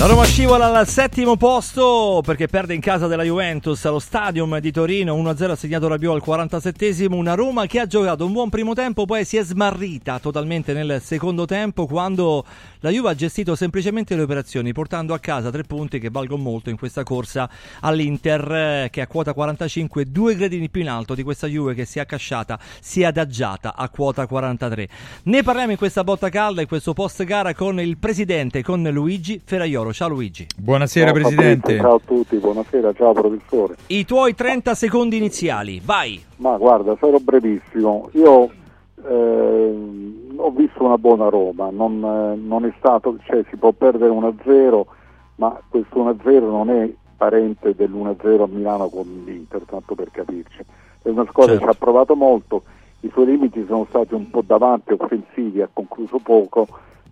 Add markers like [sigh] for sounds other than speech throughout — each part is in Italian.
La Roma scivola al settimo posto perché perde in casa della Juventus allo Stadium di Torino 1-0 assegnato Rabiot al 47esimo. Una Roma che ha giocato un buon primo tempo, poi si è smarrita totalmente nel secondo tempo quando la Juve ha gestito semplicemente le operazioni portando a casa tre punti che valgono molto in questa corsa all'Inter che a quota 45 due gradini più in alto di questa Juve che si è accasciata, si è adagiata a quota 43. Ne parliamo in questa botta calda e questo post gara con il presidente, con Luigi Ferraiolo. Ciao Luigi. Buonasera Ciao, Presidente. Fabrizio, ciao a tutti, buonasera, ciao professore. I tuoi 30 secondi iniziali, vai. Ma guarda, sarò brevissimo. Io eh, ho visto una buona Roma, non, eh, non è stato, cioè si può perdere 1-0, ma questo 1-0 non è parente dell'1-0 a Milano con l'Inter, tanto per capirci. È una squadra Certo. che ci ha provato molto, i suoi limiti sono stati un po' davanti, offensivi, ha concluso poco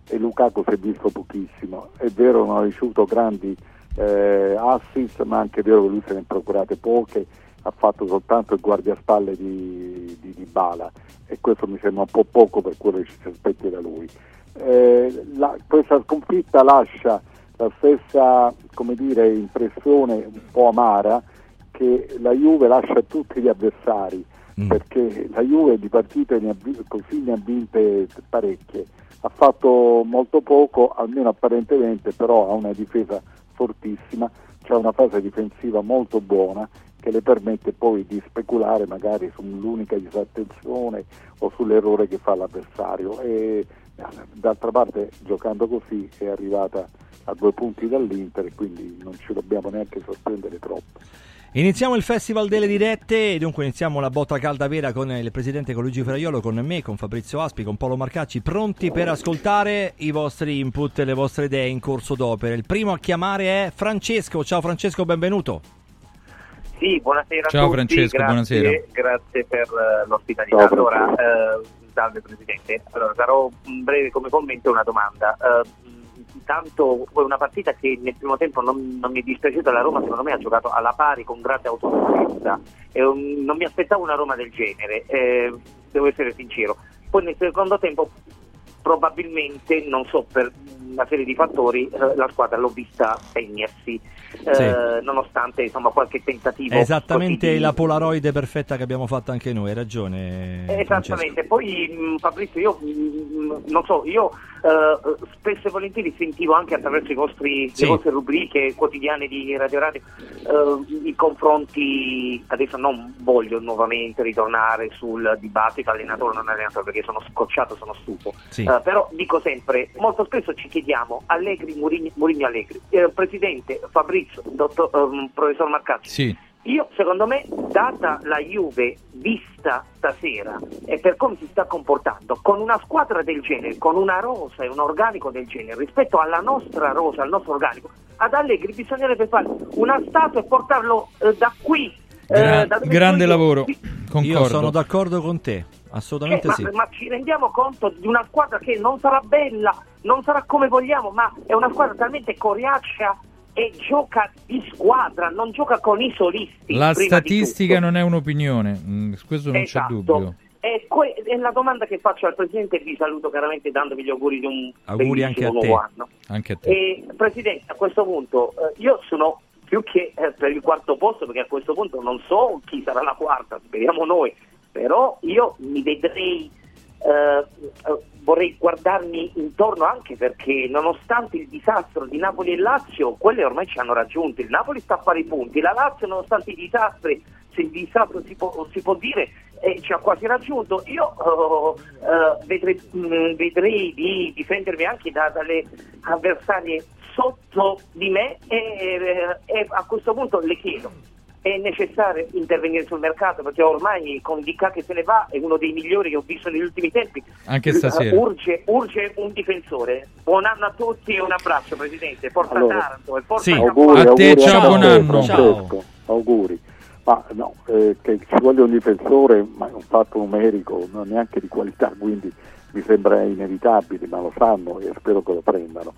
e Lukaku si è visto pochissimo. È vero non ha ricevuto grandi eh, assist, ma anche è vero che lui se ne ha procurate poche, ha fatto soltanto il guardiaspalle di, di, di Bala e questo mi sembra un po' poco per quello che ci si aspetta da lui. Eh, la- questa sconfitta lascia la stessa come dire, impressione un po' amara che la Juve lascia a tutti gli avversari Mm. perché la Juve di partite ne ha, così ne ha vinte parecchie ha fatto molto poco almeno apparentemente però ha una difesa fortissima c'è una fase difensiva molto buona che le permette poi di speculare magari sull'unica disattenzione o sull'errore che fa l'avversario e eh, d'altra parte giocando così è arrivata a due punti dall'Inter e quindi non ci dobbiamo neanche sorprendere troppo. Iniziamo il Festival delle dirette e dunque iniziamo la botta calda vera con il presidente con Luigi Ferraiolo, con me, con Fabrizio Aspi, con Paolo Marcacci, pronti per ascoltare i vostri input e le vostre idee in corso d'opera. Il primo a chiamare è Francesco. Ciao Francesco, benvenuto. Sì, buonasera Ciao, a tutti. Francesco, grazie, buonasera. Grazie per eh, l'ospitalità. Ciao, allora, eh, salve Presidente. Allora, sarò breve come commento e una domanda. Eh, Intanto poi una partita che nel primo tempo non, non mi è dispiaciuta, la Roma secondo me ha giocato alla pari con grande um, non mi aspettavo una Roma del genere, eh, devo essere sincero. Poi nel secondo tempo probabilmente, non so per una serie di fattori, eh, la squadra l'ho vista spegnersi, eh, Sì. nonostante insomma qualche tentativo. È esattamente di- la Polaroid perfetta che abbiamo fatto anche noi, hai ragione. Esattamente, poi mh, Fabrizio, io mh, non so, io eh, spesso e volentieri sentivo anche attraverso i vostri, Sì. le vostre rubriche quotidiane di Radio Radio eh, i confronti, adesso non voglio nuovamente ritornare sul dibattito allenatore non allenatore perché sono scocciato, sono stufo, Sì. Però dico sempre, molto spesso ci chiediamo Allegri, Mourinho, Mourinho Allegri, Eh, Presidente Fabrizio, dottor, ehm, professor Marcacci, Sì, io, secondo me, data la Juve vista stasera e per come si sta comportando, con una squadra del genere, con una rosa e un organico del genere, rispetto alla nostra rosa, al nostro organico, ad Allegri bisognerebbe fare una statua e portarlo eh, da qui. eh, gra- da grande lavoro, concordo. Io sono d'accordo con te, assolutamente Eh, ma, sì. ma ci rendiamo conto di una squadra che non sarà bella, non sarà come vogliamo, ma è una squadra talmente coriacea e gioca di squadra, non gioca con i solisti. La statistica non è un'opinione, mm, su questo non Esatto. c'è dubbio. E que- è la domanda che faccio al Presidente vi saluto chiaramente dandovi gli auguri di un Auguri anche a te. nuovo anno. Anche a te. E, Presidente, a questo punto eh, io sono più che eh, per il quarto posto perché a questo punto non so chi sarà la quarta, speriamo noi, però io mi vedrei, eh, vorrei guardarmi intorno anche perché nonostante il disastro di Napoli e Lazio, quelle ormai ci hanno raggiunto, il Napoli sta a fare i punti, la Lazio nonostante i disastri, se il disastro si può, si può dire, eh, ci ha quasi raggiunto, io eh, eh, vedrei, mh, vedrei di difendermi anche da- dalle avversarie sotto di me e, eh, e a questo punto le chiedo è necessario intervenire sul mercato perché ormai con Dica che se ne va è uno dei migliori che ho visto negli ultimi tempi Anche stasera. urge, urge un difensore buon anno a tutti e un abbraccio Presidente Forza Allora. Taranto e Forza Sì. Auguri, A te, auguri ciao, buon anno. Francesco. Auguri. Ma no, eh, che ci voglia un difensore, ma è un fatto numerico, non neanche di qualità, quindi mi sembra inevitabile, ma lo sanno e spero che lo prendano.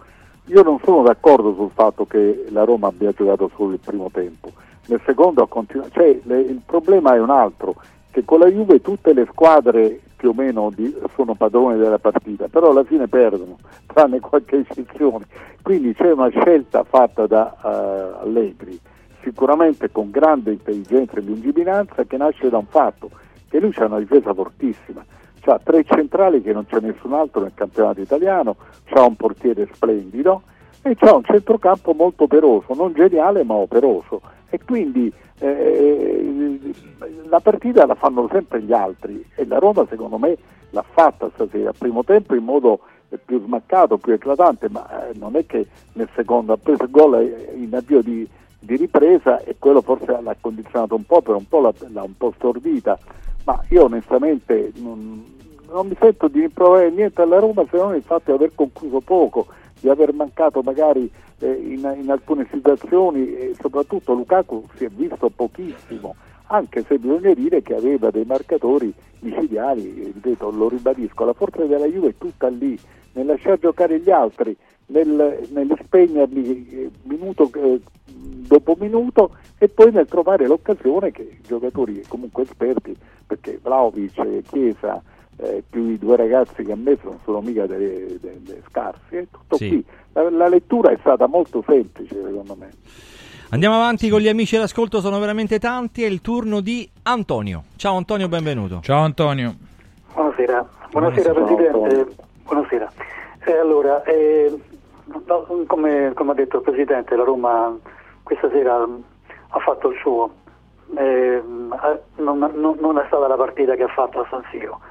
Io non sono d'accordo sul fatto che la Roma abbia giocato solo il primo tempo, nel secondo ha continuato, cioè le, il problema è un altro, che con la Juve tutte le squadre più o meno di, sono padrone della partita, però alla fine perdono, tranne qualche eccezione. Quindi c'è una scelta fatta da uh, Allegri sicuramente con grande intelligenza e lungimiranza che nasce da un fatto, che lui ha una difesa fortissima, ha tre centrali che non c'è nessun altro nel campionato italiano, ha un portiere splendido e c'ha un centrocampo molto operoso, non geniale ma operoso. E quindi eh, la partita la fanno sempre gli altri e la Roma secondo me l'ha fatta stasera, primo tempo in modo più smaccato, più eclatante, ma eh, non è che nel secondo ha preso il gol in avvio di, di ripresa e quello forse l'ha condizionato un po', per un po' l'ha, l'ha un po' stordita, ma io onestamente non, non mi sento di rimproverare niente alla Roma se non il fatto di aver concluso poco, di aver mancato magari eh, in, in, alcune situazioni e soprattutto Lukaku si è visto pochissimo, anche se bisogna dire che aveva dei marcatori micidiali, ripeto, lo ribadisco, la forza della Juve è tutta lì, nel lasciare giocare gli altri, nel, nel spegnerli eh, minuto eh, dopo minuto e poi nel trovare l'occasione che i giocatori comunque esperti, perché Vlaovic e Chiesa eh, più i due ragazzi che ha messo non sono mica delle, delle scarsi, è tutto sì. qui. La, la, lettura è stata molto semplice secondo me. Andiamo avanti con gli amici all'ascolto, sono veramente tanti, è il turno di Antonio. Ciao Antonio, benvenuto. Ciao Antonio. Buonasera, buonasera, buonasera Presidente. Buonasera. Eh, allora, eh, come, come ha detto il Presidente, la Roma questa sera ha fatto il suo. Eh, non, non, non, è stata la partita che ha fatto a San Siro.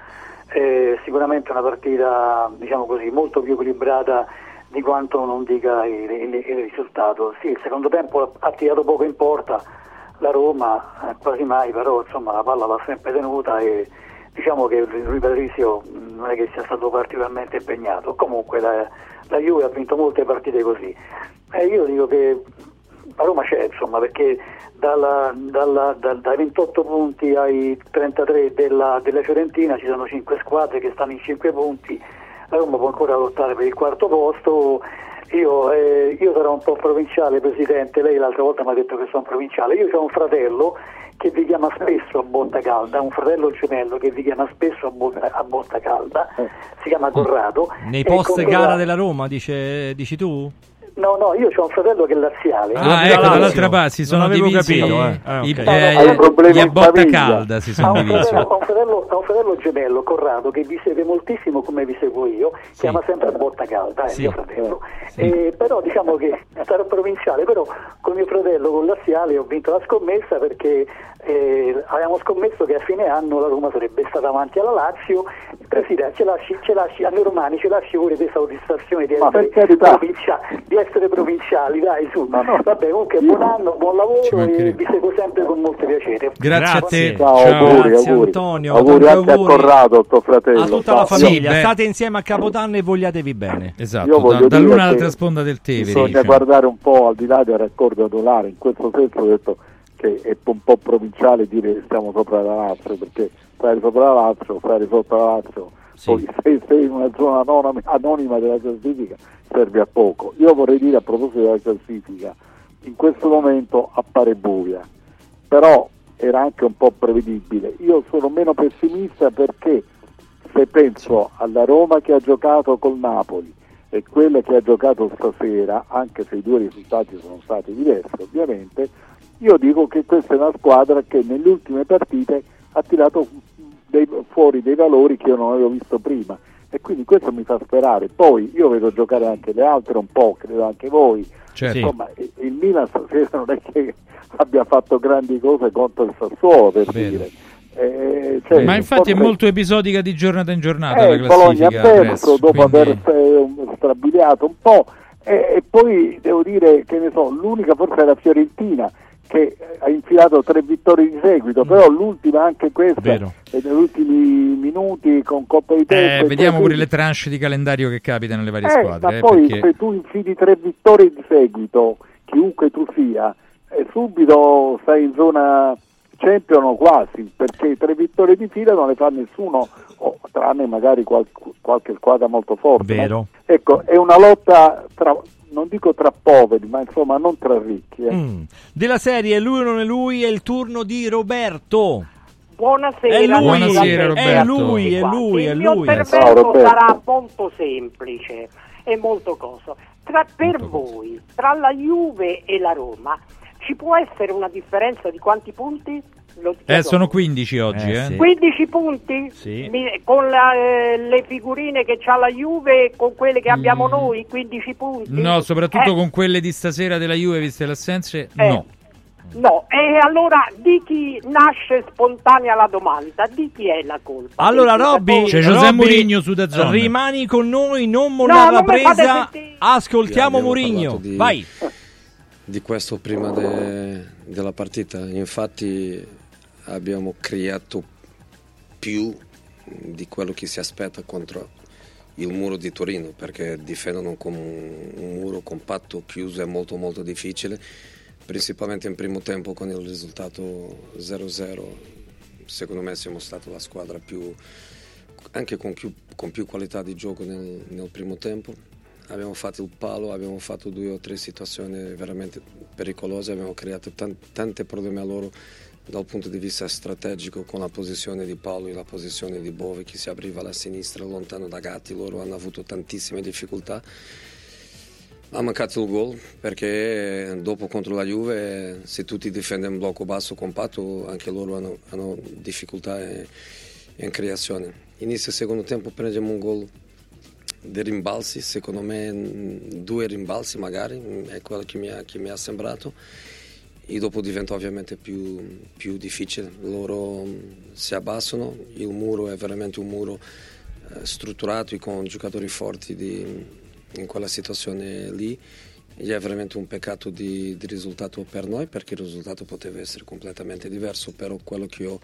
Eh, sicuramente una partita diciamo così, molto più equilibrata di quanto non dica il, il, il, risultato. Sì, il secondo tempo ha tirato poco in porta la Roma, eh, quasi mai, però insomma, la palla l'ha sempre tenuta e diciamo che Rui Patrizio non è che sia stato particolarmente impegnato. Comunque la, la Juve ha vinto molte partite così. Eh, io dico che la Roma c'è, insomma, perché dalla, dalla, da, dai 28 punti ai 33 della, della, Fiorentina ci sono 5 squadre che stanno in 5 punti, la Roma può ancora lottare per il quarto posto. Io, eh, io sarò un po' provinciale, Presidente, lei l'altra volta mi ha detto che sono provinciale, io ho un fratello che vi chiama spesso a botta calda, un fratello gemello che vi chiama spesso a botta, a botta calda, eh. si chiama Corrado. Nei post gara della Roma, dice, dici tu? No, no, io ho un fratello che è laziale. Ah, ecco, dall'altra parte si sono divisi capito, eh. Ah, i, okay. eh, gli a botta calda si sono ha divisi. Ho un, fratello, un fratello gemello, Corrado, che vi segue moltissimo come vi seguo io, sì. chiama sempre a botta calda, è sì. mio fratello. Sì. Eh, però diciamo che sarà provinciale, però con mio fratello, con laziale, ho vinto la scommessa perché eh, avevamo scommesso che a fine anno la Roma sarebbe stata avanti alla Lazio. Presidente, ce lasci, ce lasci, a noi romani ci lasci pure questa soddisfazione di essere, provincia, di essere provinciali, dai, su. No, no. Vabbè, comunque buon anno, buon lavoro e vi seguo sempre con molto piacere. Grazie, a te. Ciao, Ciao. Auguri, Grazie auguri. Antonio. Auguri anche auguri. a Corrado, tuo fratello. A tutta Ciao. la famiglia, Sì, state insieme a Capodanno e vogliatevi bene. Esatto, da, dall'una all'altra sponda del Tevere. Bisogna diciamo. guardare un po' al di là del raccordo adolare, in questo senso ho detto che è un po' provinciale dire che stiamo sopra la Lazio, perché stare sopra la Lazio, stare sotto la Lazio, Sì. poi se sei in una zona anonima, anonima della classifica serve a poco. Io vorrei dire a proposito della classifica, in questo momento appare buia, però era anche un po' prevedibile. Io sono meno pessimista perché se penso alla Roma che ha giocato col Napoli e quella che ha giocato stasera, anche se i due risultati sono stati diversi ovviamente, io dico che questa è una squadra che nelle ultime partite ha tirato dei- fuori dei valori che io non avevo visto prima e quindi questo mi fa sperare. Poi io vedo giocare anche le altre un po', credo anche voi. Certo. Insomma, il il Milan stasera non è che [laughs] abbia fatto grandi cose contro il Sassuolo per Vero. dire. Eh, cioè, Ma infatti è molto episodica di giornata in giornata eh, la Bologna ha classifica. perso dopo quindi- aver eh, strabiliato un po' e, e poi devo dire che ne so, l'unica forse è la Fiorentina che eh, ha infilato tre vittorie di seguito, però l'ultima anche questa Vero. e negli ultimi minuti con Coppa Italia. Eh, vediamo pure le tranche di calendario che capitano nelle varie Eh, squadre. ma eh, poi perché- se tu infili tre vittorie di seguito, chiunque tu sia, e subito stai in zona Champions quasi, perché tre vittorie di fila non le fa nessuno, o, tranne magari qual- qualche squadra molto forte. Vero. Ecco, è una lotta tra, non dico tra poveri, ma insomma non tra ricchi. eh. Mm. Della serie Lui o non è lui è il turno di Roberto. Buonasera, È lui, Buonasera, è Roberto. lui, è lui, è Il mio lui. Ciao, intervento sarà molto semplice e molto coso. Tra, per voi, tra la Juve e la Roma, ci può essere una differenza di quanti punti? Eh, sono 15 oggi, Eh, eh. sì. 15 punti? Sì. Mi- con la- eh, le figurine che c'ha la Juve e con quelle che abbiamo Mm. noi, 15 punti? No, soprattutto Eh, con quelle di stasera della Juve, viste le assenze, Eh. no. No, e allora di chi nasce spontanea la domanda? Di chi è la colpa? Allora, Robby? C'è José Robby, Mourinho su DAZN. Rimani con noi, non mollare No, la presa. Ascoltiamo Mourinho. di- Vai. di questo prima de- della partita. Infatti abbiamo creato più di quello che si aspetta contro il muro di Torino perché difendono con un muro compatto, chiuso, è molto molto difficile, principalmente in primo tempo con il risultato 0-0. Secondo me siamo stati la squadra più, anche con più, con più qualità di gioco nel, nel primo tempo. Abbiamo fatto il palo, abbiamo fatto due o tre situazioni veramente pericolose, abbiamo creato tan- tanti problemi a loro dal punto di vista strategico con la posizione di Paolo e la posizione di Bove che si apriva alla sinistra lontano da Gatti, loro hanno avuto tantissime difficoltà. Ha mancato il gol perché dopo contro la Juve se tutti difendono in blocco basso compatto anche loro hanno, hanno difficoltà in, in creazione. Inizio secondo tempo prendiamo un gol di rimbalzi, secondo me mh, due rimbalzi magari, mh, è quello che mi ha sembrato e dopo diventa ovviamente più, più difficile, loro mh, si abbassano, il muro è veramente un muro eh, strutturato e con giocatori forti di- in quella situazione lì e è veramente un peccato di, di risultato per noi perché il risultato poteva essere completamente diverso, però quello che ho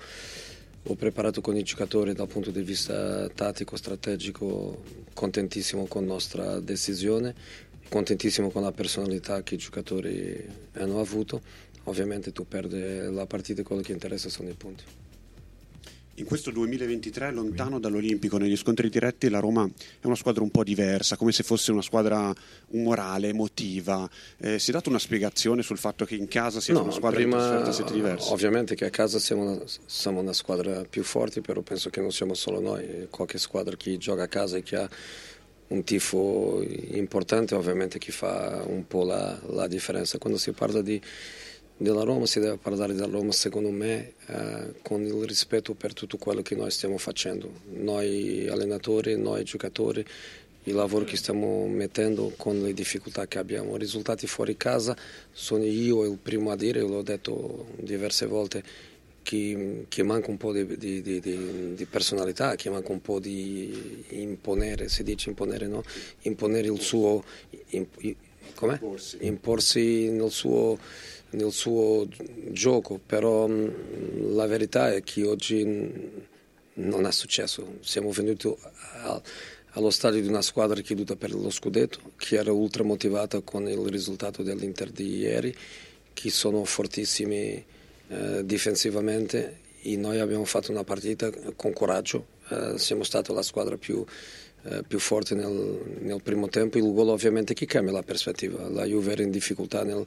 ho preparato con i giocatori dal punto di vista tattico, strategico, contentissimo con la nostra decisione, contentissimo con la personalità che i giocatori hanno avuto. Ovviamente tu perdi la partita e quello che interessa sono i punti. In questo 2023, lontano dall'Olimpico, negli scontri diretti, la Roma è una squadra un po' diversa, come se fosse una squadra umorale, emotiva. Eh, si è dato una spiegazione sul fatto che in casa siete una squadra trasferta siete diversi? ovviamente che a casa siamo una, siamo una squadra più forte, però penso che non siamo solo noi, qualche squadra che gioca a casa e che ha un tifo importante ovviamente che fa un po' la, la differenza. Quando si parla di, della Roma si deve parlare della Roma secondo me eh, con il rispetto per tutto quello che noi stiamo facendo, noi allenatori, noi giocatori, il lavoro che stiamo mettendo con le difficoltà che abbiamo. I risultati fuori casa sono io il primo a dire, l'ho detto diverse volte, che, che manca un po' di, di- di- di- personalità, che manca un po' di imponere, si dice imponere, no? Imponere il suo... im- i- com'è? Imporsi nel suo, nel suo gioco, però mh, la verità è che oggi mh, non è successo. Siamo venuti allo stadio di una squadra che lotta per lo scudetto, che era ultra motivata con il risultato dell'Inter di ieri, che sono fortissimi eh, difensivamente e noi abbiamo fatto una partita con coraggio, eh, siamo stati la squadra più, eh, più forte nel, nel primo tempo, il gol ovviamente che cambia la prospettiva, la Juve era in difficoltà nel,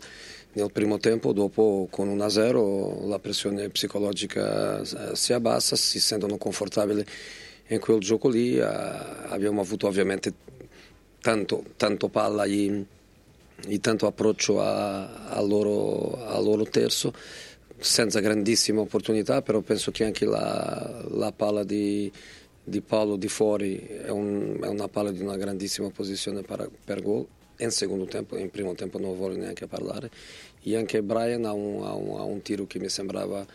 nel primo tempo, dopo con 1-0 la pressione psicologica eh, si abbassa, si sentono confortabili in quel gioco lì, eh, abbiamo avuto ovviamente tanto, tanto palla e, e tanto approccio al loro, loro terzo senza grandissime opportunità, però penso che anche la, la palla di, di Paolo di fuori è, un- è una palla di una grandissima posizione per, per gol. In secondo tempo, in primo tempo non voglio neanche parlare. E anche Brian ha un, ha un- ha un tiro che mi sembrava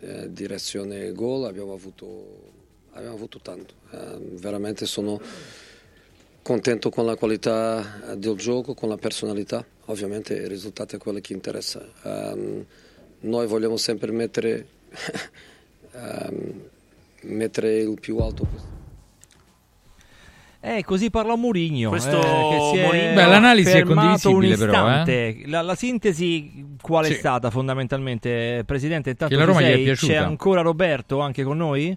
eh, direzione gol, abbiamo avuto, abbiamo avuto tanto. Eh, veramente sono contento con la qualità eh, del gioco, con la personalità. Ovviamente il risultato è quello che interessa. Ehm, noi vogliamo sempre mettere, [laughs] ehm, mettere il più alto possibile. Eh, così parla Murigno. Questo eh, che si è Mourinho- Beh, l'analisi è condivisibile un però, eh. istante. la, la sintesi qual è Sì. stata fondamentalmente, Presidente? Intanto Che la Roma gli è piaciuta. C'è ancora Roberto anche con noi?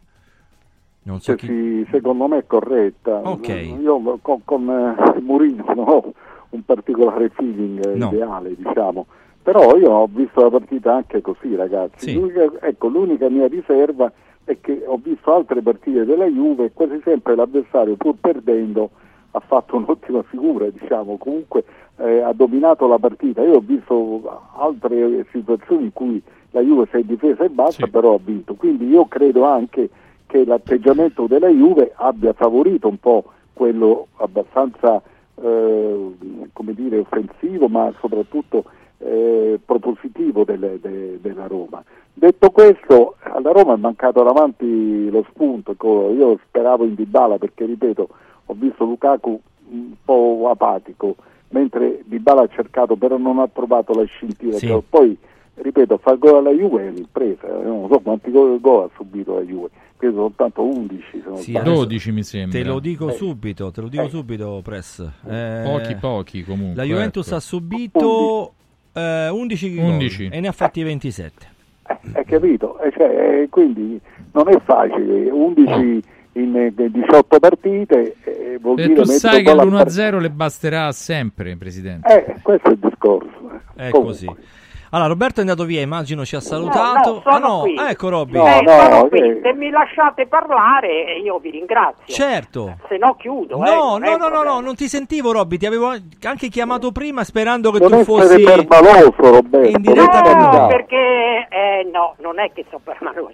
Non so chi. sì, secondo me è corretta. Ok. Io con, con eh, Mourinho [laughs] non ho un particolare feeling No. ideale, diciamo. Però io ho visto la partita anche così, ragazzi. Sì. L'unica, ecco, l'unica mia riserva è che ho visto altre partite della Juve e quasi sempre l'avversario, pur perdendo, ha fatto [laughs] un'ottima figura, diciamo. Comunque eh, ha dominato la partita. Io ho visto altre situazioni in cui la Juve si è difesa e basta, Sì. però ha vinto. Quindi io credo anche che l'atteggiamento della Juve abbia favorito un po' quello abbastanza eh, come dire, offensivo, ma soprattutto eh, propositivo delle- de- della Roma. Detto questo, alla Roma è mancato davanti lo spunto, ecco, io speravo in Dybala perché ripeto, ho visto Lukaku un po' apatico, mentre Dybala ha cercato però non ha trovato la scintilla. Sì. Cioè, Poi, ripeto, far gol alla Juve è un'impresa, eh, non so quanti gol, gol ha subito la Juve, credo soltanto 11 se non Sì, sbaglio. 12 mi sembra. Te lo dico Eh. subito, te lo dico subito, Press. Eh, Pochi pochi comunque. La Juventus ecco. ha subito eh, 11 gol 11. e ne ha fatti 27. Eh, hai capito? Eh, cioè, eh, quindi non è facile, 11 in eh, 18 partite eh, vuol E dire tu sai che gol a l'1-0 le basterà sempre, Presidente. Eh, questo è il discorso. eh. È Comunque. così. Allora, Roberto è andato via, immagino ci ha salutato. no, sono ah no, qui. ecco Robby. No, Eh, no, sono qui. che- Se mi lasciate parlare io vi ringrazio. Certo. Se no chiudo. eh, No, è no, no, no, no, non ti sentivo Robby, ti avevo anche chiamato prima sperando che Non tu fossi permaloso, Roberto. in diretta per con No, perché eh, no, non è che sono permaloso.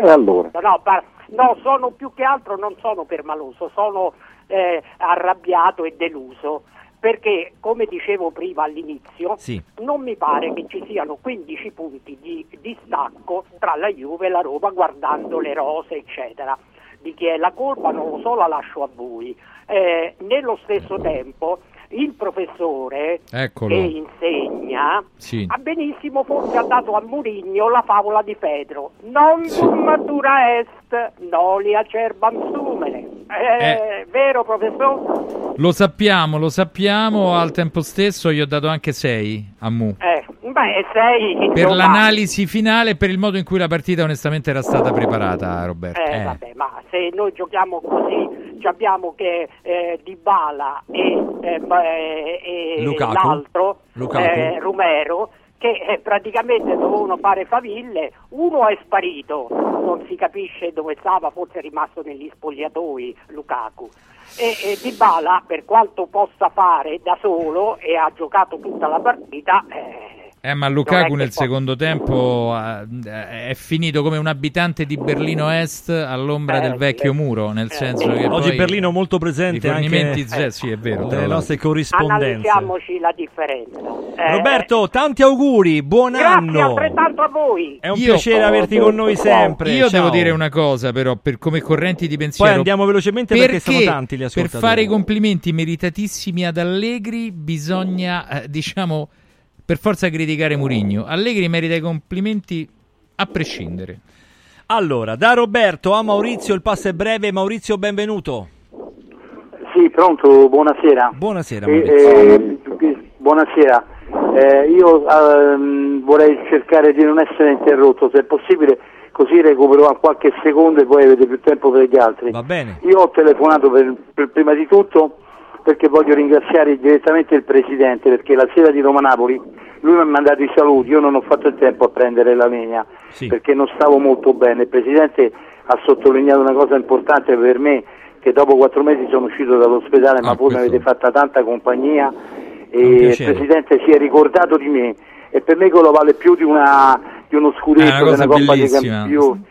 E allora? No, par- no, sono più che altro non sono permaloso, sono eh, arrabbiato e deluso. Perché, come dicevo prima all'inizio, Sì. non mi pare che ci siano 15 punti di distacco tra la Juve e la Roma guardando le rose, eccetera. Di chi è la colpa non lo so, la lascio a voi. Eh, nello stesso tempo, il professore Eccolo. che insegna Sì. ha benissimo forse ha dato a Murigno la favola di Pedro. Non matura est, noli acerbam sumere. Eh, Vero professore? Lo sappiamo, lo sappiamo. Al tempo stesso gli ho dato anche 6 a Mu. Eh, beh, sei Per insomma, l'analisi finale e per il modo in cui la partita onestamente era stata preparata, Roberto. Eh, vabbè, ma se noi giochiamo così, ci abbiamo che eh, Dybala e, eh, eh, e Lukaku. l'altro, Lukaku. eh, Romero, che eh, praticamente dovevano fare faville, uno è sparito, non si capisce dove stava, forse è rimasto negli spogliatoi Lukaku. E, e Dybala, per quanto possa fare da solo, e ha giocato tutta la partita, eh, Eh, ma Lukaku nel può- secondo tempo eh, è finito come un abitante di Berlino Est all'ombra Eh, del vecchio sì. muro, nel Eh, senso che Oggi poi Berlino molto presente anche Eh. zero- sì, è vero. l'altro. nostre corrispondenze. analizziamoci la differenza. Eh, Roberto, tanti auguri, buon Grazie anno. altrettanto a voi. È un Io- piacere averti con noi sempre. Io Ciao. devo dire una cosa, però, per come correnti di Poi pensiero. andiamo velocemente perché, sono tanti gli per ascoltatori. fare i complimenti meritatissimi ad Allegri bisogna, eh, diciamo, per forza criticare Murigno. Allegri merita i complimenti a prescindere. Allora, da Roberto a Maurizio il passo è breve. Maurizio, benvenuto. Sì, pronto, buonasera. Buonasera Eh, Maurizio. eh, buonasera. Eh, io ehm, vorrei cercare di non essere interrotto, se è possibile, così recupero qualche secondo e poi avete più tempo per gli altri. Va bene. Io ho telefonato per, per prima di tutto perché voglio ringraziare direttamente il Presidente perché la sera di Roma-Napoli lui mi ha mandato i saluti, io non ho fatto il tempo a prendere la linea Sì. perché non stavo molto bene. Il Presidente ha sottolineato una cosa importante per me che dopo quattro mesi sono uscito dall'ospedale ma Ah, voi mi avete fatta tanta compagnia e il. Presidente si è ricordato di me e per me quello vale più di, una, di uno È scudetto, una di cosa una Coppa dei bellissima.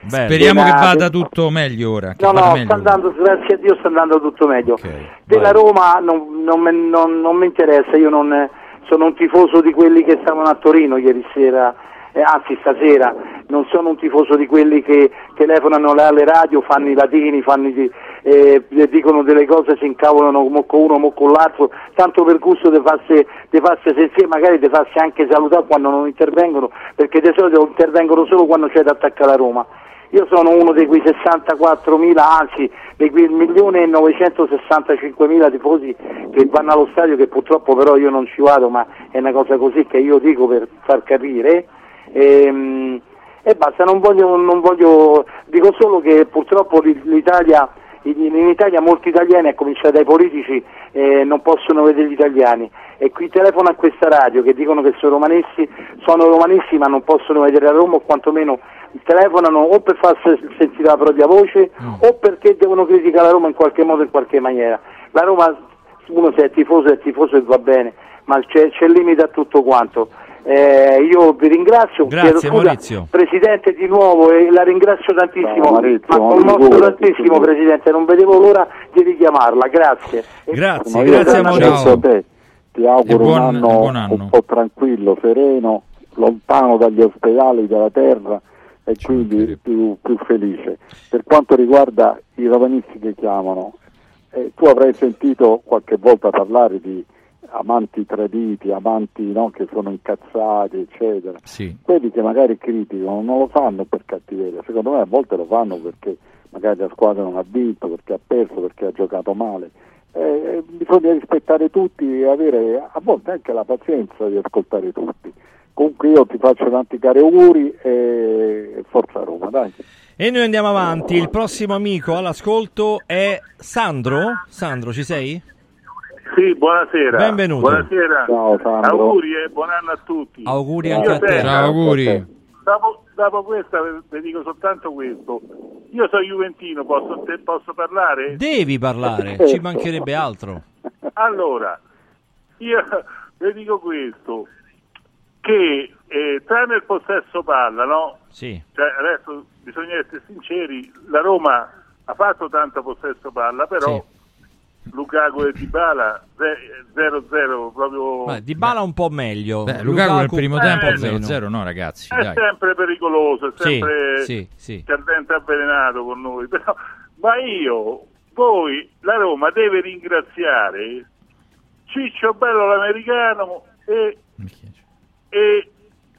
Speriamo che Una- vada tutto meglio ora. No, no, meglio sta andando, grazie a Dio sta andando tutto meglio. Ok, Della vai. Roma non, non non- non mi interessa, io non, sono un tifoso di quelli che stavano a Torino ieri sera, eh, anzi stasera, non sono un tifoso di quelli che telefonano alle radio, fanno i latini, fanno i, eh, dicono delle cose, si incavolano con uno, mo con l'altro, tanto per gusto di farsi, di sentire, magari di farsi anche salutare quando non intervengono, perché di solito intervengono solo quando c'è da attaccare la Roma. Io sono uno di quei 64.000, anzi di quei 1.965.000 tifosi che vanno allo stadio, che purtroppo però io non ci vado, ma è una cosa così che io dico per far capire. Ehm, E, basta, non voglio, non voglio, dico solo che purtroppo l'I- l'Italia, in, Italia molti italiani, a cominciare dai politici, eh, non possono vedere gli italiani. E qui telefono a questa radio che dicono che sono romanessi, sono romanessi ma non possono vedere a Roma o quantomeno telefonano o per farsi sentire la propria voce o perché devono criticare la Roma in qualche modo in qualche maniera. La Roma, uno se è tifoso è tifoso e va bene, ma c'è, c'è limite a tutto quanto. Eh, io vi ringrazio, Grazie, chiedo scusa, Maurizio. Presidente di nuovo e la ringrazio tantissimo, Ciao, Maurizio, ma commosso tantissimo figurati. Presidente, non vedevo l'ora di richiamarla, grazie. Grazie, grazie Maurizio. a te. Ti auguro buon- un, anno buon anno. un po' tranquillo, sereno, lontano dagli ospedali della terra e quindi più, più felice. Per quanto riguarda i romanisti che chiamano, eh, tu avrai sentito qualche volta parlare di amanti traditi, amanti no, che sono incazzati, eccetera. Sì. Quelli che magari criticano non lo fanno per cattiveria, secondo me a volte lo fanno perché magari la squadra non ha vinto, perché ha perso, perché ha giocato male. Eh, bisogna rispettare tutti e avere a volte anche la pazienza di ascoltare tutti. Comunque io ti faccio tanti cari auguri e forza Roma, dai. E noi andiamo avanti. Il prossimo amico all'ascolto è Sandro. Sandro, ci sei? Sì, buonasera. Benvenuto. Buonasera. Ciao Sandro. Auguri e buon anno a tutti. Auguri anche a te. Ciao, auguri. Dopo, dopo questa vi- dico soltanto questo. Io sono Juventino, posso, te- posso parlare? Devi parlare, ci mancherebbe altro. Allora, io [laughs] vi dico questo, che eh, tranne il possesso palla, no? Sì. Cioè, adesso bisogna essere sinceri, la Roma ha fatto tanto possesso palla, però Lukaku e Dybala ze- 0-0 proprio Ma Di Bala un po' meglio. Beh, Lukaku nel primo tempo eh, 0-0, no ragazzi, è dai. sempre pericoloso, è Sì, sempre sì, sì. cardente avvelenato con noi, [laughs] però, ma io, poi la Roma deve ringraziare Ciccio Bello l'americano e, e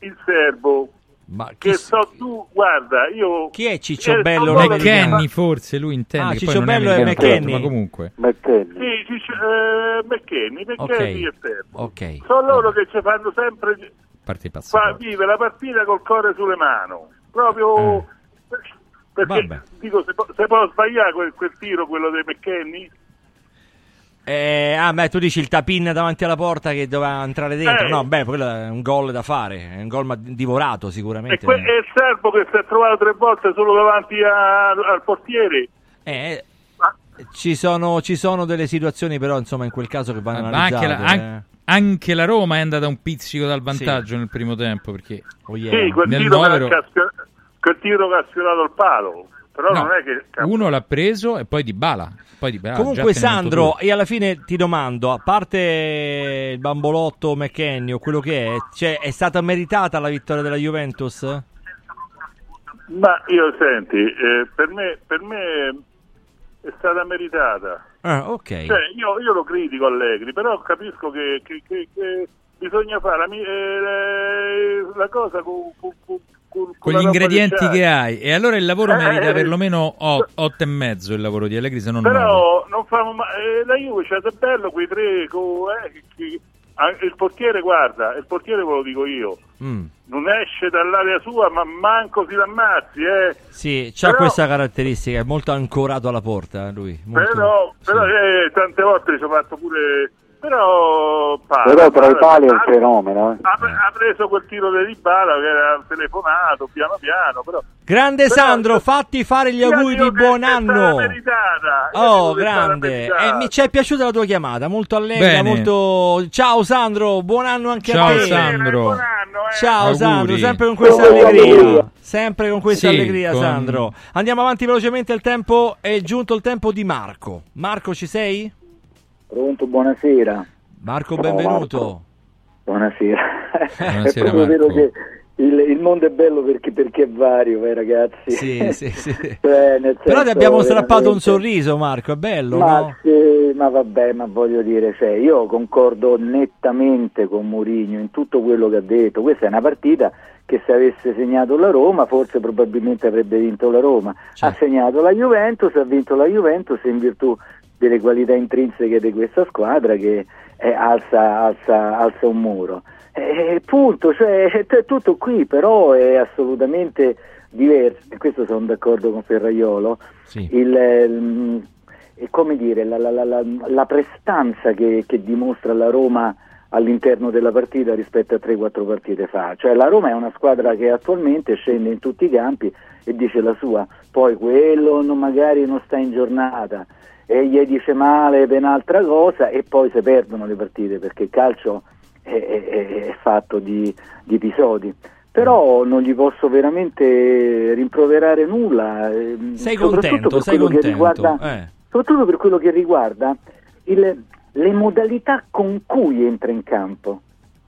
il serbo. Ma che so tu, guarda, io... Chi è Ciccio eh, Bello? McKenny forse lui intende Ah, che Ciccio poi non Bello è McKenny. ma comunque McKenny. Sì, Ciccio, eh, McKenny, McKenny Ok. e serbo. Ok. Sono loro che ci fanno sempre fa, vive la partita col cuore sulle mani. Proprio... Eh. Perché, Vabbè. dico, se, po- se può sbagliare quel, quel tiro, quello dei McKenny, Eh, ah, beh, tu dici il tapin davanti alla porta che doveva entrare dentro. Eh. No, beh, quello è un gol da fare. È un gol ma- divorato e, sicuramente. e il serbo che si è trovato tre volte solo davanti a- al portiere. Eh, ci, sono, ci sono delle situazioni, però, insomma, in quel caso che vanno Ma anche la, analizzate. an- anche la Roma è andata un pizzico dal vantaggio nel primo tempo perché eh. Oh, yeah. Sì, quel Nel tiro, novero- che ha sfio- quel tiro che ha sfiorato il palo. Però No, non è che... uno l'ha preso e poi di bala. Poi di Bala, Comunque, Sandro, monto e alla fine ti domando: a parte il bambolotto McKenny o quello che è, cioè, è stata meritata la vittoria della Juventus? Ma io senti, eh, per, me, per me è stata meritata. Ah, ok. Cioè, io, io lo critico Allegri, però capisco che, che- che- che bisogna fare la, eh, la cosa con, con- con- con- Con gli ingredienti che hai. E allora il lavoro Eh, merita eh, perlomeno 8 e mezzo il lavoro di Allegri, se non 9. Però non famo ma- eh, la Juve c'è da bello quei tre, co- eh, che- ah, il portiere guarda, il portiere ve lo dico io, Mm. non esce dall'area sua ma manco si l'ammazzi, eh. Sì, c'ha Però- questa caratteristica, è molto ancorato alla porta eh, lui. molto- Però, però eh, tante volte ci ho fatto pure... Però, pa- Però tra i pa- pali è un fenomeno. eh. Ha, ha preso quel tiro di Dybala che era telefonato piano piano, però... Grande Però- Sandro, fatti fare gli auguri di buon anno. Oh, grande. meritata. Eh, mi ci è piaciuta la tua chiamata, molto allegra, molto... Ciao Sandro, buon anno anche Ciao, a te. Sandro. Buon anno, eh. Ciao Auguri. Sandro, sempre con questa Auguri. allegria. Sempre con questa Sì, allegria, con- Sandro. Andiamo avanti velocemente, il tempo è giunto il tempo di Marco. Marco, ci sei? Pronto, buonasera. Marco, benvenuto. Buonasera. Buonasera, [laughs] è proprio vero Marco. che il, il mondo è bello perché, perché è vario, eh, ragazzi. Sì, sì, sì. [laughs] Cioè, nel Però ti senso, abbiamo strappato un sorriso, Marco, è bello, Ma, no? sì, ma vabbè, ma voglio dire, cioè, io concordo nettamente con Mourinho in tutto quello che ha detto. Questa è una partita che se avesse segnato la Roma forse probabilmente avrebbe vinto la Roma. Certo. Ha segnato la Juventus, ha vinto la Juventus in virtù delle qualità intrinseche di questa squadra che eh, alza, alza, alza un muro. Eh, punto, cioè, è tutto qui, però è assolutamente diverso, e questo sono d'accordo con Ferraiolo, Sì. il, ehm, è come dire, la, la- la- la- la prestanza che, che dimostra la Roma all'interno della partita rispetto a 3-4 partite fa. Cioè la Roma è una squadra che attualmente scende in tutti i campi e dice la sua, poi quello non- magari non sta in giornata e gli dice male per un'altra cosa e poi si perdono le partite perché il calcio è, è- è fatto di, di episodi. Però non gli posso veramente rimproverare nulla. ehm, Sei soprattutto contento, per sei quello riguarda- Eh. soprattutto per quello che riguarda il- le modalità con cui entra in campo.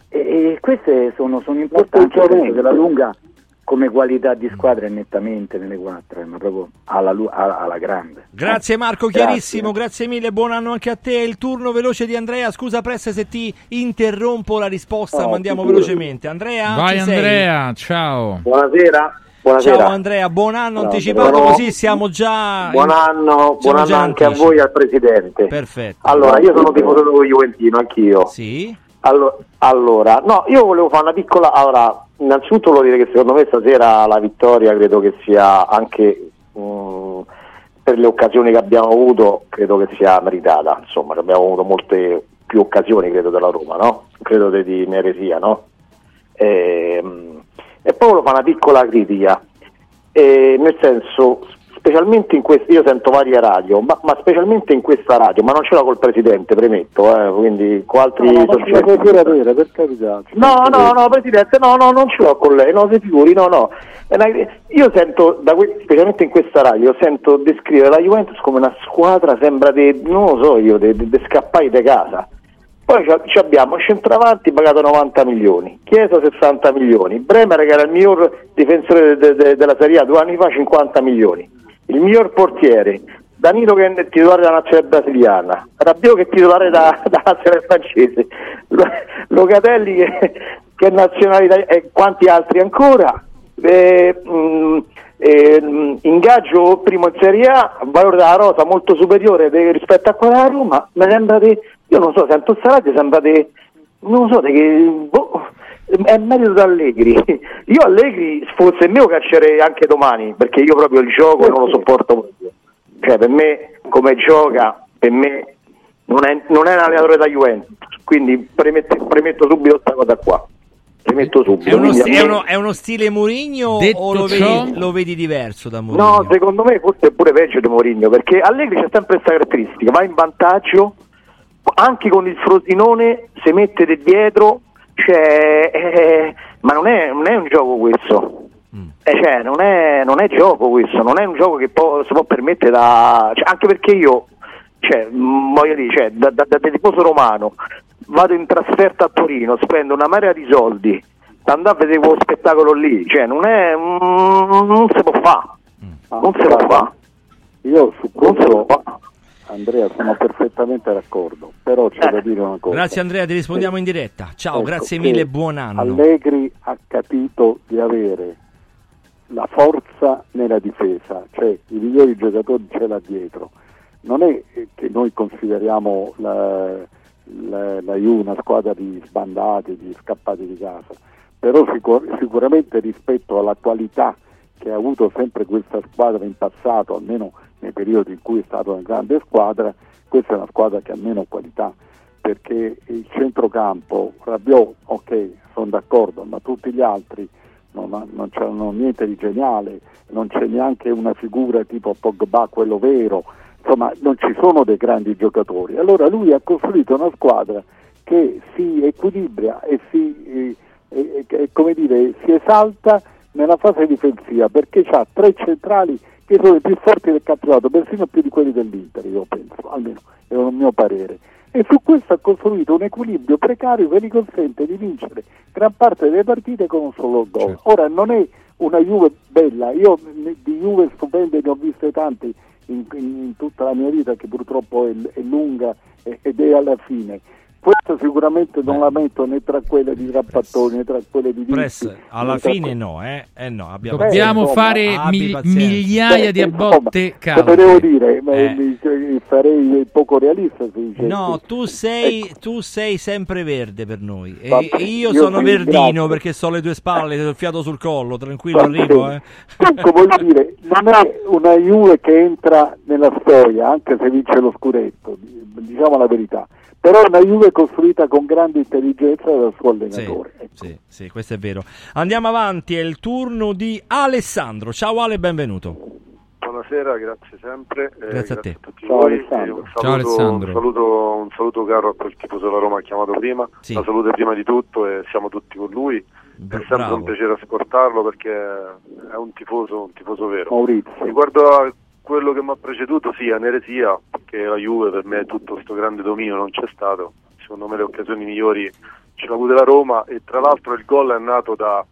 E, e queste sono, sono importanti penso che la lunga come qualità di squadra è nettamente nelle quattro, eh, ma proprio alla, alla- alla grande. Grazie Marco, Grazie. chiarissimo, grazie mille, buon anno anche a te. Il turno veloce di Andrea, scusa Presse se ti interrompo la risposta, No, ma andiamo figurati. velocemente. Andrea, Vai ci sei? Andrea, ciao. Buonasera. Buonasera. Ciao Andrea, buon anno Ciao, anticipato Andrea. così siamo già... Buon anno, siamo buon anno anche a voi e al Presidente. Perfetto. Allora, io sono tifoso juventino, anch'io. Sì. Allo- Allora, no, io volevo fare una piccola... Allora, innanzitutto volevo dire che secondo me stasera la vittoria credo che sia anche mh, per le occasioni che abbiamo avuto, credo che sia meritata. Insomma, abbiamo avuto molte più occasioni, credo, della Roma, no? Credo de- di Neresia, no? Ehm, E, poi volevo fare una piccola critica. Eh, nel senso, specialmente in questa, io sento varie radio, ma, ma specialmente in questa radio, ma non ce l'ho col presidente, premetto, eh, quindi con altri No, soggetti- avere, per carità. No, no, no, Presidente, no, no, non ce l'ho con lei, no, si figuri, no, no. Una- Io sento, da que- specialmente in questa radio, sento descrivere la Juventus come una squadra, sembra di, non lo so io, di scappare di casa. Poi ci- ci abbiamo centravanti pagato 90 milioni, Chiesa 60 milioni, Bremer che era il miglior difensore de- de- della Serie A due anni fa 50 milioni, il miglior portiere, Danilo che è titolare della nazionale brasiliana, Rabiot che è titolare da- [laughs] della nazionale francese, Lo- Locatelli che, che è nazionale italiana e quanti altri ancora. Eh, mh, eh, mh, ingaggio primo in Serie A, valore della rosa molto superiore de- rispetto a quella della Roma, mi sembra di, io non so, sento sta radio, sembra di, non so, di che, boh, è merito da Allegri. Io Allegri, se fosse mio, caccerei anche domani, perché io proprio il gioco non lo sopporto proprio. Cioè, per me, come gioca, per me non è, non è un allenatore da Juventus, quindi premetto, premetto subito questa cosa qua. Premetto subito. È uno, sti- me- è uno- è uno stile Mourinho o lo vedi, lo vedi diverso da Mourinho? No, secondo me forse è pure peggio di Mourinho, perché Allegri c'è sempre questa caratteristica, va in vantaggio, anche con il Frosinone si mette di dietro, cioè, eh, ma non è, non è un gioco questo. Eh, cioè, non, è, non è gioco questo, non è un gioco che può- si può permettere da... cioè, anche perché io, cioè, mh, voglio dire, cioè, da, da- da tifoso romano, vado in trasferta a Torino, spendo una marea di soldi, per andare a vedere quello spettacolo lì, cioè, non è... mm, non si può fare. Non si può fare. Io su Non si può questo, fare. Andrea, sono perfettamente d'accordo, però c'è da dire una cosa. Grazie Andrea, ti rispondiamo in diretta. Ciao, Ecco, grazie mille, buon anno. Allegri ha capito di avere la forza nella difesa, cioè i migliori giocatori ce l'ha dietro. Non è che noi consideriamo la, la, la Ju una squadra di sbandati, di scappati di casa, però sicur- sicuramente rispetto alla qualità che ha avuto sempre questa squadra in passato, almeno nei periodi in cui è stata una grande squadra, questa è una squadra che ha meno qualità perché il centrocampo, Rabiot, ok, sono d'accordo, ma tutti gli altri non, non c'hanno niente di geniale, non c'è neanche una figura tipo Pogba, quello vero, insomma non ci sono dei grandi giocatori. Allora lui ha costruito una squadra che si equilibra e si, eh, eh, dire, si esalta nella fase difensiva perché ha tre centrali che sono i più forti del campionato, persino più di quelli dell'Inter, io penso, almeno è un mio parere. E su questo ha costruito un equilibrio precario che gli consente di vincere gran parte delle partite con un solo gol. Ora non è una Juve bella, io di Juve stupende ne ho viste tante in, in- in tutta la mia vita che purtroppo è, è lunga ed è alla fine, questo sicuramente non la metto né tra quelle di Rappattoni né tra quelle di Press, Vitti, alla fine no, eh? Eh no, abbiamo Dobbiamo insomma, fare pazienza. migliaia di insomma, calde. Devo dire, ma- Eh. mi- mi- sarei poco realista se dicessi. No, tu sei, Ecco. tu sei sempre verde per noi. E, e io, io sono ti verdino ringrazio. perché so le tue spalle, ho il fiato sul collo, tranquillo, Va arrivo. Eh. Dunque voglio dire, non è una Juve che entra nella storia, anche se vince lo scudetto, diciamo la verità. Però è una Juve costruita con grande intelligenza dal suo Sì, allenatore. ecco. sì, sì, questo è vero. Andiamo avanti, è il turno di Alessandro. Ciao Ale, benvenuto. Buonasera, grazie sempre. eh, Grazie a te. tutti Ciao, voi. Alessandro. Un Ciao, saluto, Alessandro. Un saluto, un saluto caro a quel tifoso della Roma chiamato prima. Sì. La salute prima di tutto e siamo tutti con lui. È sempre bravo. un piacere ascoltarlo perché è un tifoso, un tifoso vero. Maurizio. Riguardo a quello che mi ha preceduto, sì, aneresia, perché la Juve per me tutto questo grande dominio non c'è stato. Secondo me le occasioni migliori ce l'ha avute la Roma e tra l'altro il gol è nato da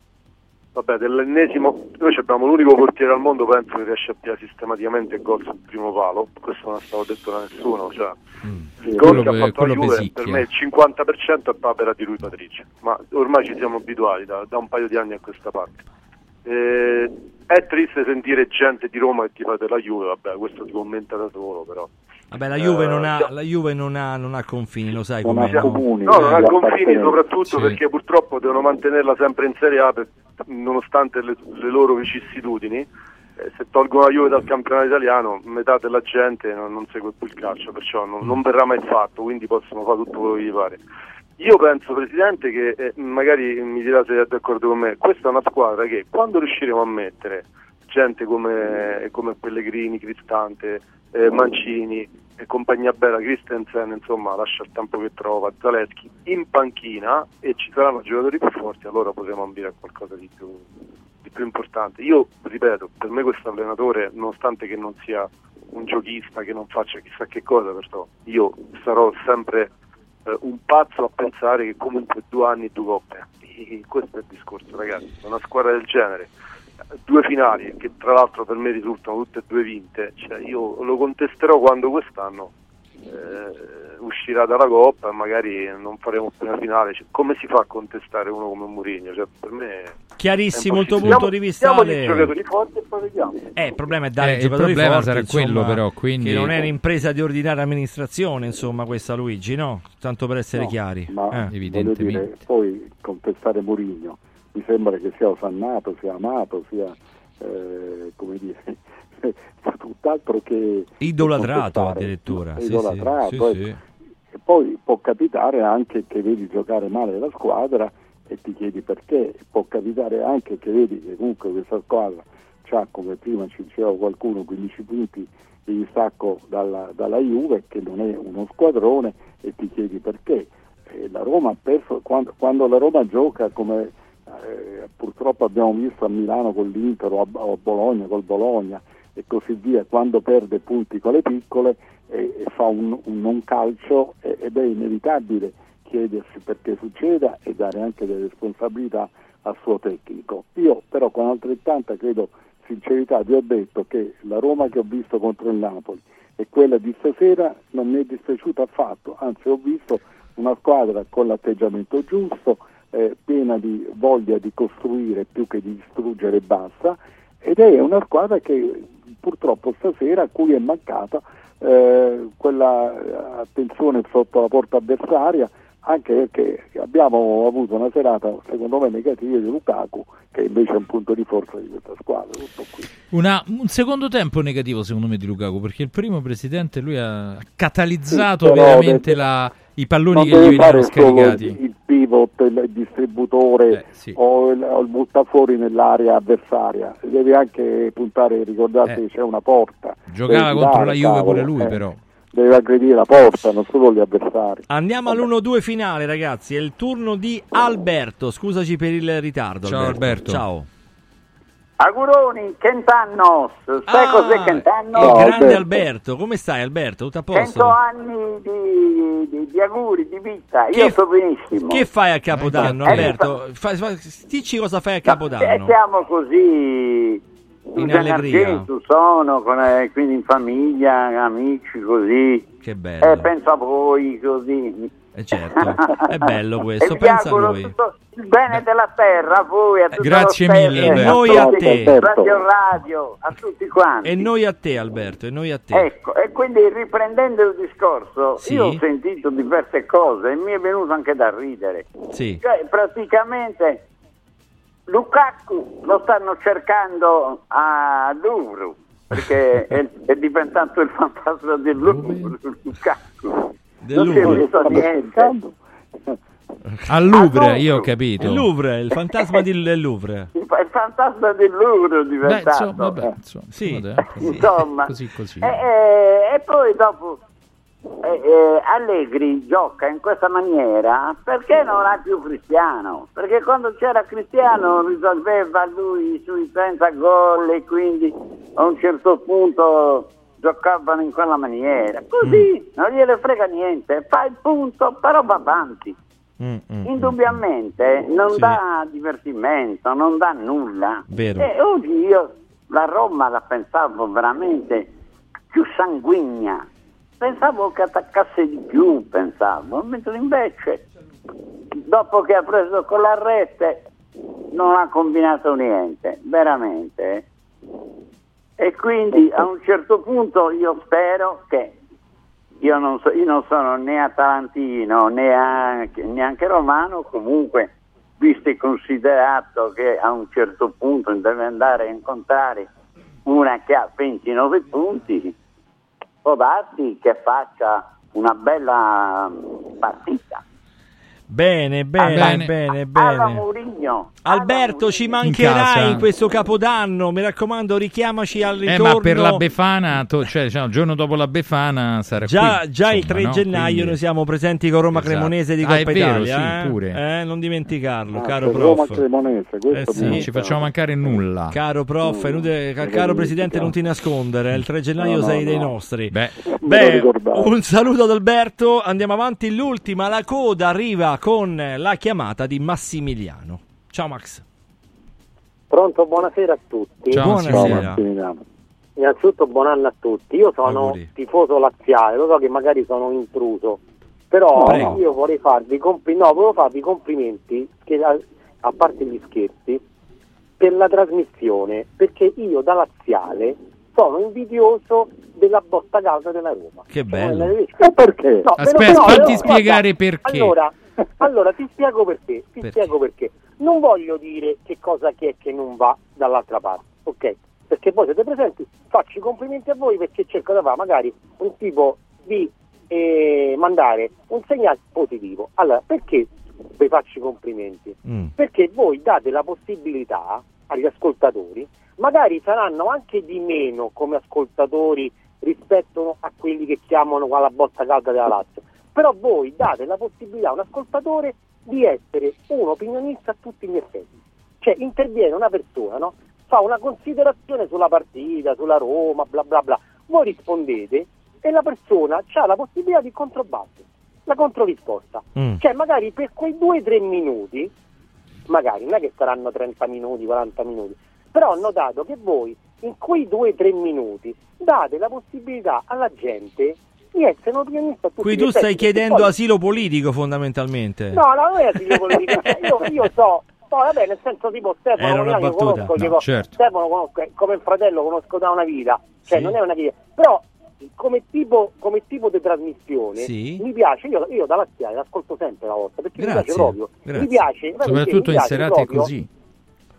vabbè, dell'ennesimo. Noi abbiamo l'unico portiere al mondo, penso, che riesce a pigliare sistematicamente gol sul primo palo. Questo non è stato detto da nessuno. Cioè, il gol che ha fatto la Juve pesicchia. per me il 50% è papera di lui Patricio, ma ormai ci siamo abituati da, da un paio di anni a questa parte. Eh, è triste sentire gente di Roma che tifa per la Juve, vabbè, questo si commenta da solo, però. Vabbè, la Juve, Eh, non, ha, la Juve non, ha, non ha confini, lo sai ha no? comuni. No, non ha di confini soprattutto Sì. perché purtroppo devono mantenerla sempre in Serie A per- nonostante le, le loro vicissitudini. Eh, se tolgono la Juve dal campionato italiano, metà della gente non, non segue più il calcio, perciò non, non verrà mai fatto, quindi possono fare tutto quello che gli pare. Io penso, Presidente, che eh, magari mi dirà se è d'accordo con me, questa è una squadra che quando riusciremo a mettere gente come, come Pellegrini, Cristante, eh, Mancini e compagnia bella, Christensen, insomma, lascia il tempo che trova, Zaleschi, in panchina e ci saranno giocatori più forti, allora potremo ambire a qualcosa di più, di più importante. Io, ripeto, per me questo allenatore, nonostante che non sia un giochista, che non faccia chissà che cosa, perciò io sarò sempre un pazzo a pensare che comunque due anni due coppe. Questo è il discorso, ragazzi. Una squadra del genere, eh, due finali che tra l'altro per me risultano tutte e due vinte, cioè io lo contesterò quando quest'anno eh, uscirà dalla coppa e magari non faremo più una finale. Cioè, come si fa a contestare uno come Mourinho? Cioè, per me Chiarissimo il tuo punto di vista. diamogli Ale. i giocatori forti e poi vediamo. Eh, il problema è dare Eh, i il giocatori problema forti, sarà insomma, quello, però, quindi- che non è un'impresa di ordinaria amministrazione, insomma, questa Luigi, no? Tanto per essere No, chiari. Ma Eh. Evidentemente. dire, poi contestare Mourinho mi sembra che sia osannato, sia amato, sia eh, come dire, [laughs] tutt'altro che Idolatrato addirittura. Sì, idolatrato, sì, ecco. sì. E poi può capitare anche che vedi giocare male la squadra e ti chiedi perché, può capitare anche che vedi che comunque questa squadra ha, come prima ci diceva qualcuno, 15 punti di distacco dalla, dalla Juve, che non è uno squadrone, e ti chiedi perché. E la Roma ha perso, quando, quando la Roma gioca come eh, purtroppo abbiamo visto a Milano con l'Inter o a, o a Bologna col Bologna e così via, quando perde punti con le piccole e, fa un, un non calcio e- ed è inevitabile chiedersi perché succeda e dare anche delle responsabilità al suo tecnico. Io però con altrettanta credo sincerità vi ho detto che la Roma che ho visto contro il Napoli e quella di stasera non mi è dispiaciuta affatto, anzi ho visto una squadra con l'atteggiamento giusto, eh, piena di voglia di costruire più che di distruggere e basta, ed è una squadra che purtroppo stasera a cui è mancata eh, quella eh, attenzione sotto la porta avversaria, anche perché abbiamo avuto una serata secondo me negativa di Lukaku, che invece è un punto di forza di questa squadra. Una- un secondo tempo negativo secondo me di Lukaku perché il primo presidente lui ha catalizzato Sì, veramente deve- la- i palloni non che gli venivano fare solo scaricati. il pivot, il distributore Eh, sì. o, il, o il buttafuori nell'area avversaria, deve anche puntare, ricordate Eh. che c'è una porta. Giocava contro dare, la Juve cavolo, pure lui eh. però. Deve aggredire la porta, non solo gli avversari. Andiamo all'1-2 finale, ragazzi. È il turno di Alberto. Scusaci per il ritardo. Ciao, Alberto. Ciao. Auguroni, cent'annos, sai Ah, cos'è cent'annos? Il grande Alberto. Alberto. come stai, Alberto? Tutto a Cento posto? anni di, di- di auguri, di vita, Che- io sto benissimo. Che fai a Capodanno, Eh, Alberto? Fa- fa- dici cosa fai a Eh, Capodanno. siamo così In allegria. Sono, con, eh, quindi in famiglia, amici così. Che bello. Eh, penso a voi così. Eh certo, è [laughs] bello questo, pensa a lui. tutto il bene della terra a voi, a tutto Grazie mille, E noi a te. Radio Radio, a tutti quanti. E noi a te Alberto, e noi a te. Ecco, e quindi riprendendo il discorso, Sì. io ho sentito diverse cose e mi è venuto anche da ridere. Sì. Cioè, praticamente Lukaku lo stanno cercando a Louvre perché [laughs] è, è diventato il fantasma del Louvre, Lukaku. Del non si è [laughs] Louvre. Al Louvre, io ho capito. Il Louvre, il fantasma di- del Louvre. [laughs] Il fa- il fantasma del Louvre è Beh, diventato. insomma, vabbè, insomma, Sì. Insomma. [laughs] così così. E, e- e poi dopo eh, eh, Allegri gioca in questa maniera perché non ha più Cristiano? Perché quando c'era Cristiano risolveva lui i suoi 30 gol e quindi a un certo punto giocavano in quella maniera. Così non gliene frega niente, fa il punto, però va avanti. Mm, mm, Indubbiamente non Sì. dà divertimento, non dà nulla. Vero. E oggi io la Roma la pensavo veramente più sanguigna. Pensavo che attaccasse di più, pensavo, mentre invece dopo che ha preso con la rete non ha combinato niente, veramente. E quindi a un certo punto io spero che io non, so- io non sono né atalantino né anche, neanche romano, comunque visto e considerato che a un certo punto deve andare a incontrare una che ha 29 punti, può darsi che faccia una bella partita. Bene, bene, Bene. bene, Alla bene. Alberto, ci In mancherai casa. in, questo capodanno. Mi raccomando, richiamaci al Eh, ritorno. ma per la Befana, to- cioè, diciamo, il giorno dopo la Befana sarà Già, qui. già il insomma, 3 no? gennaio Quindi- noi siamo presenti con Roma Esatto. Cremonese di Ah, Coppa è vero, Italia. sì, eh? pure. Eh, non dimenticarlo, Ah, caro c'è Roma prof. Cremonese, questo Eh sì. Non ci facciamo mancare nulla. Caro prof, è inutile- ca- caro presidente, non ti nascondere. Il 3 gennaio No, no, sei dei no. nostri. Beh, Beh, un saluto ad Alberto. Andiamo avanti. L'ultima, la coda arriva con la chiamata di Massimiliano. Ciao Max. Pronto, buonasera a tutti. Ciao, Buonasera. Massimiliano. Innanzitutto buon anno a tutti. Io sono Auguri. tifoso laziale, lo so che magari sono intruso, però Prego. io vorrei farvi, compli- no, volevo farvi i complimenti, che, a, a parte gli scherzi, per la trasmissione, perché io da laziale sono invidioso della botta calda della Roma. Che Cioè, bello. E perché? No, Aspetta, però- no, fatti però, spiegare guarda, perché. Allora, [laughs] allora, ti spiego perché. Ti Perché? spiego perché. Non voglio dire che cosa che è che non va dall'altra parte, ok? Perché voi siete presenti, faccio i complimenti a voi perché cerco di fare magari un tipo di eh, mandare un segnale positivo. Allora, perché vi faccio i complimenti? Mm. Perché voi date la possibilità agli ascoltatori, magari saranno anche di meno come ascoltatori rispetto a quelli che chiamano qua la botta calda della Lazio, però voi date la possibilità a un ascoltatore di essere un opinionista a tutti gli effetti. Cioè interviene una persona, no? fa una considerazione sulla partita, sulla Roma, bla bla bla, voi rispondete e la persona ha la possibilità di controbattere, la controrisposta. Mm. Cioè magari per quei due o tre minuti, magari non è che saranno 30 minuti, 40 minuti, però ho notato che voi in quei due o tre minuti date la possibilità alla gente di essere un opinionista Qui tu stai chiedendo poi- asilo politico fondamentalmente. No, no, non è asilo [laughs] politico, io, io so, poi vabbè, nel senso tipo Stefano Era una conosco, No, tipo, certo. Stefano conosco, come un fratello conosco da una vita, cioè Sì. non è una chiesa, però come tipo, come tipo di trasmissione Sì. mi piace, io, io da laziale l'ascolto sempre la volta, perché Grazie, mi piace proprio, grazie. mi piace, soprattutto Mi in piace serate proprio- così.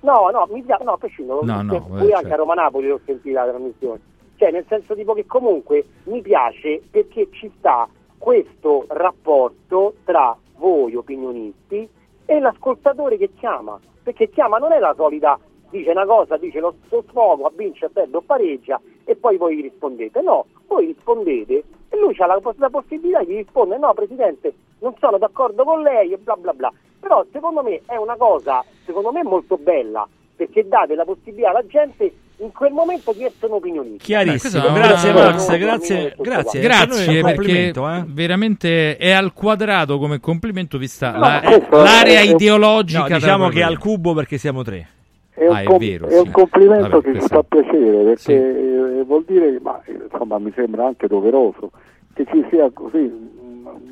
No, no, mi piace, no, a prescindere, No, no, pure eh, anche certo. a Roma Napoli l'ho sentita la trasmissione. Cioè, nel senso tipo che comunque mi piace perché ci sta questo rapporto tra voi opinionisti e l'ascoltatore che chiama. Perché chiama non è la solita, dice una cosa, dice lo, lo sfogo, vince, perde o pareggia e poi voi rispondete. No, voi rispondete e lui ha la, la possibilità di rispondere no Presidente, non sono d'accordo con lei e bla bla bla. Però secondo me è una cosa, secondo me molto bella, perché date la possibilità alla gente in quel momento di essere un'opinionista. Chiarissimo. Beh, è grazie Max, grazie, grazie. È Grazie un perché complimento, eh. veramente è al quadrato come complimento vista No, la- questo l'area è- è- ideologica. No, diciamo che al cubo perché siamo tre. È un, Ah, è com- vero, è un sì. complimento Vabbè, che ci fa piacere perché Sì. eh, vuol dire, ma eh, insomma mi sembra anche doveroso, che ci sia così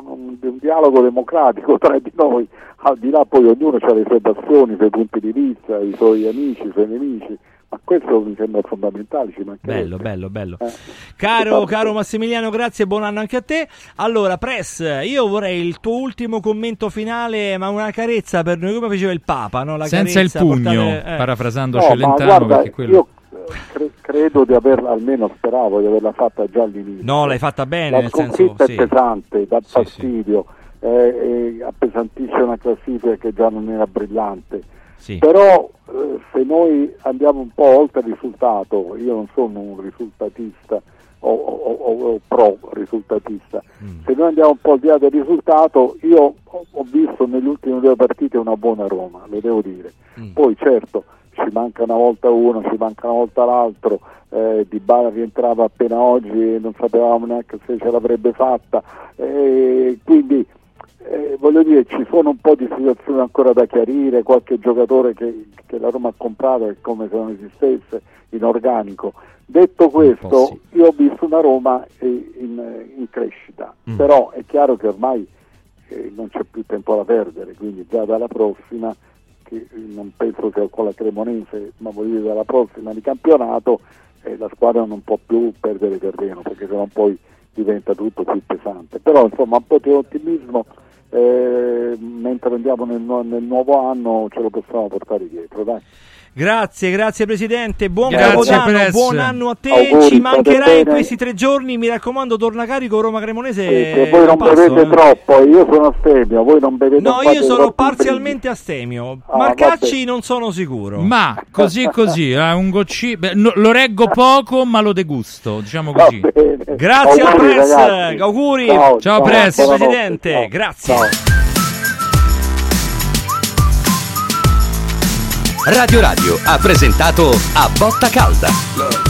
mh, un, un dialogo democratico [laughs] tra di noi, al di là poi ognuno ha le sue passioni, i suoi punti di vista, i suoi amici, i suoi nemici, ma questo mi sembra fondamentale. Ci mancherebbe. Bello, bello, bello. Eh. Caro, caro Massimiliano, grazie e buon anno anche a te. Allora, Press, io vorrei il tuo ultimo commento finale, ma una carezza per noi, come faceva il Papa, no? La Senza il pugno, portare- eh. parafrasando No, ma Celentano, guarda, perché quello... io eh, cre- credo di averla, almeno speravo di averla fatta già all'inizio. No, l'hai fatta bene, La nel senso, sconfitta sì. è pesante, dà fastidio, eh, e appesantisce una classifica che già non era brillante. Sì. Però eh, se noi andiamo un po' oltre il risultato, io non sono un risultatista o, o- o- o pro risultatista, Mm. se noi andiamo un po' al di là del risultato, io ho, ho visto nelle ultime due partite una buona Roma, lo devo dire. Mm. Poi certo ci manca una volta uno, ci manca una volta l'altro, eh, Di Bala rientrava appena oggi e non sapevamo neanche se ce l'avrebbe fatta, eh, quindi eh, voglio dire ci sono un po' di situazioni ancora da chiarire, qualche giocatore che, che la Roma ha comprato è come se non esistesse in organico. Detto questo, io ho visto una Roma eh, in, in crescita, Mm. però è chiaro che ormai eh, non c'è più tempo da perdere, quindi già dalla prossima, che non penso sia con la Cremonese, ma voglio dire dalla prossima di campionato, eh, la squadra non può più perdere terreno, perché sennò poi diventa tutto più pesante. Però insomma un po' di ottimismo, eh, mentre andiamo nel, nel nuovo anno ce lo possiamo portare dietro, dai. Grazie, grazie Presidente, buon Grazie, Capodanno, Press. buon anno a te, Auguri, ci mancherai in questi tre giorni, mi raccomando torna carico Roma Cremonese. Che voi non passo, bevete eh. troppo, io sono astemio, voi non bevete No, fate io sono parzialmente astemio. Ah, Marcacci non sono sicuro. Ma così e così, eh, un gocci... beh, no, lo reggo poco, ma lo degusto, diciamo così. Grazie al Auguri, Press, ragazzi. auguri. Ciao, Ciao, Press. Grazie buonanotte. Presidente, Ciao. grazie. Radio Radio ha presentato A Botta Calda.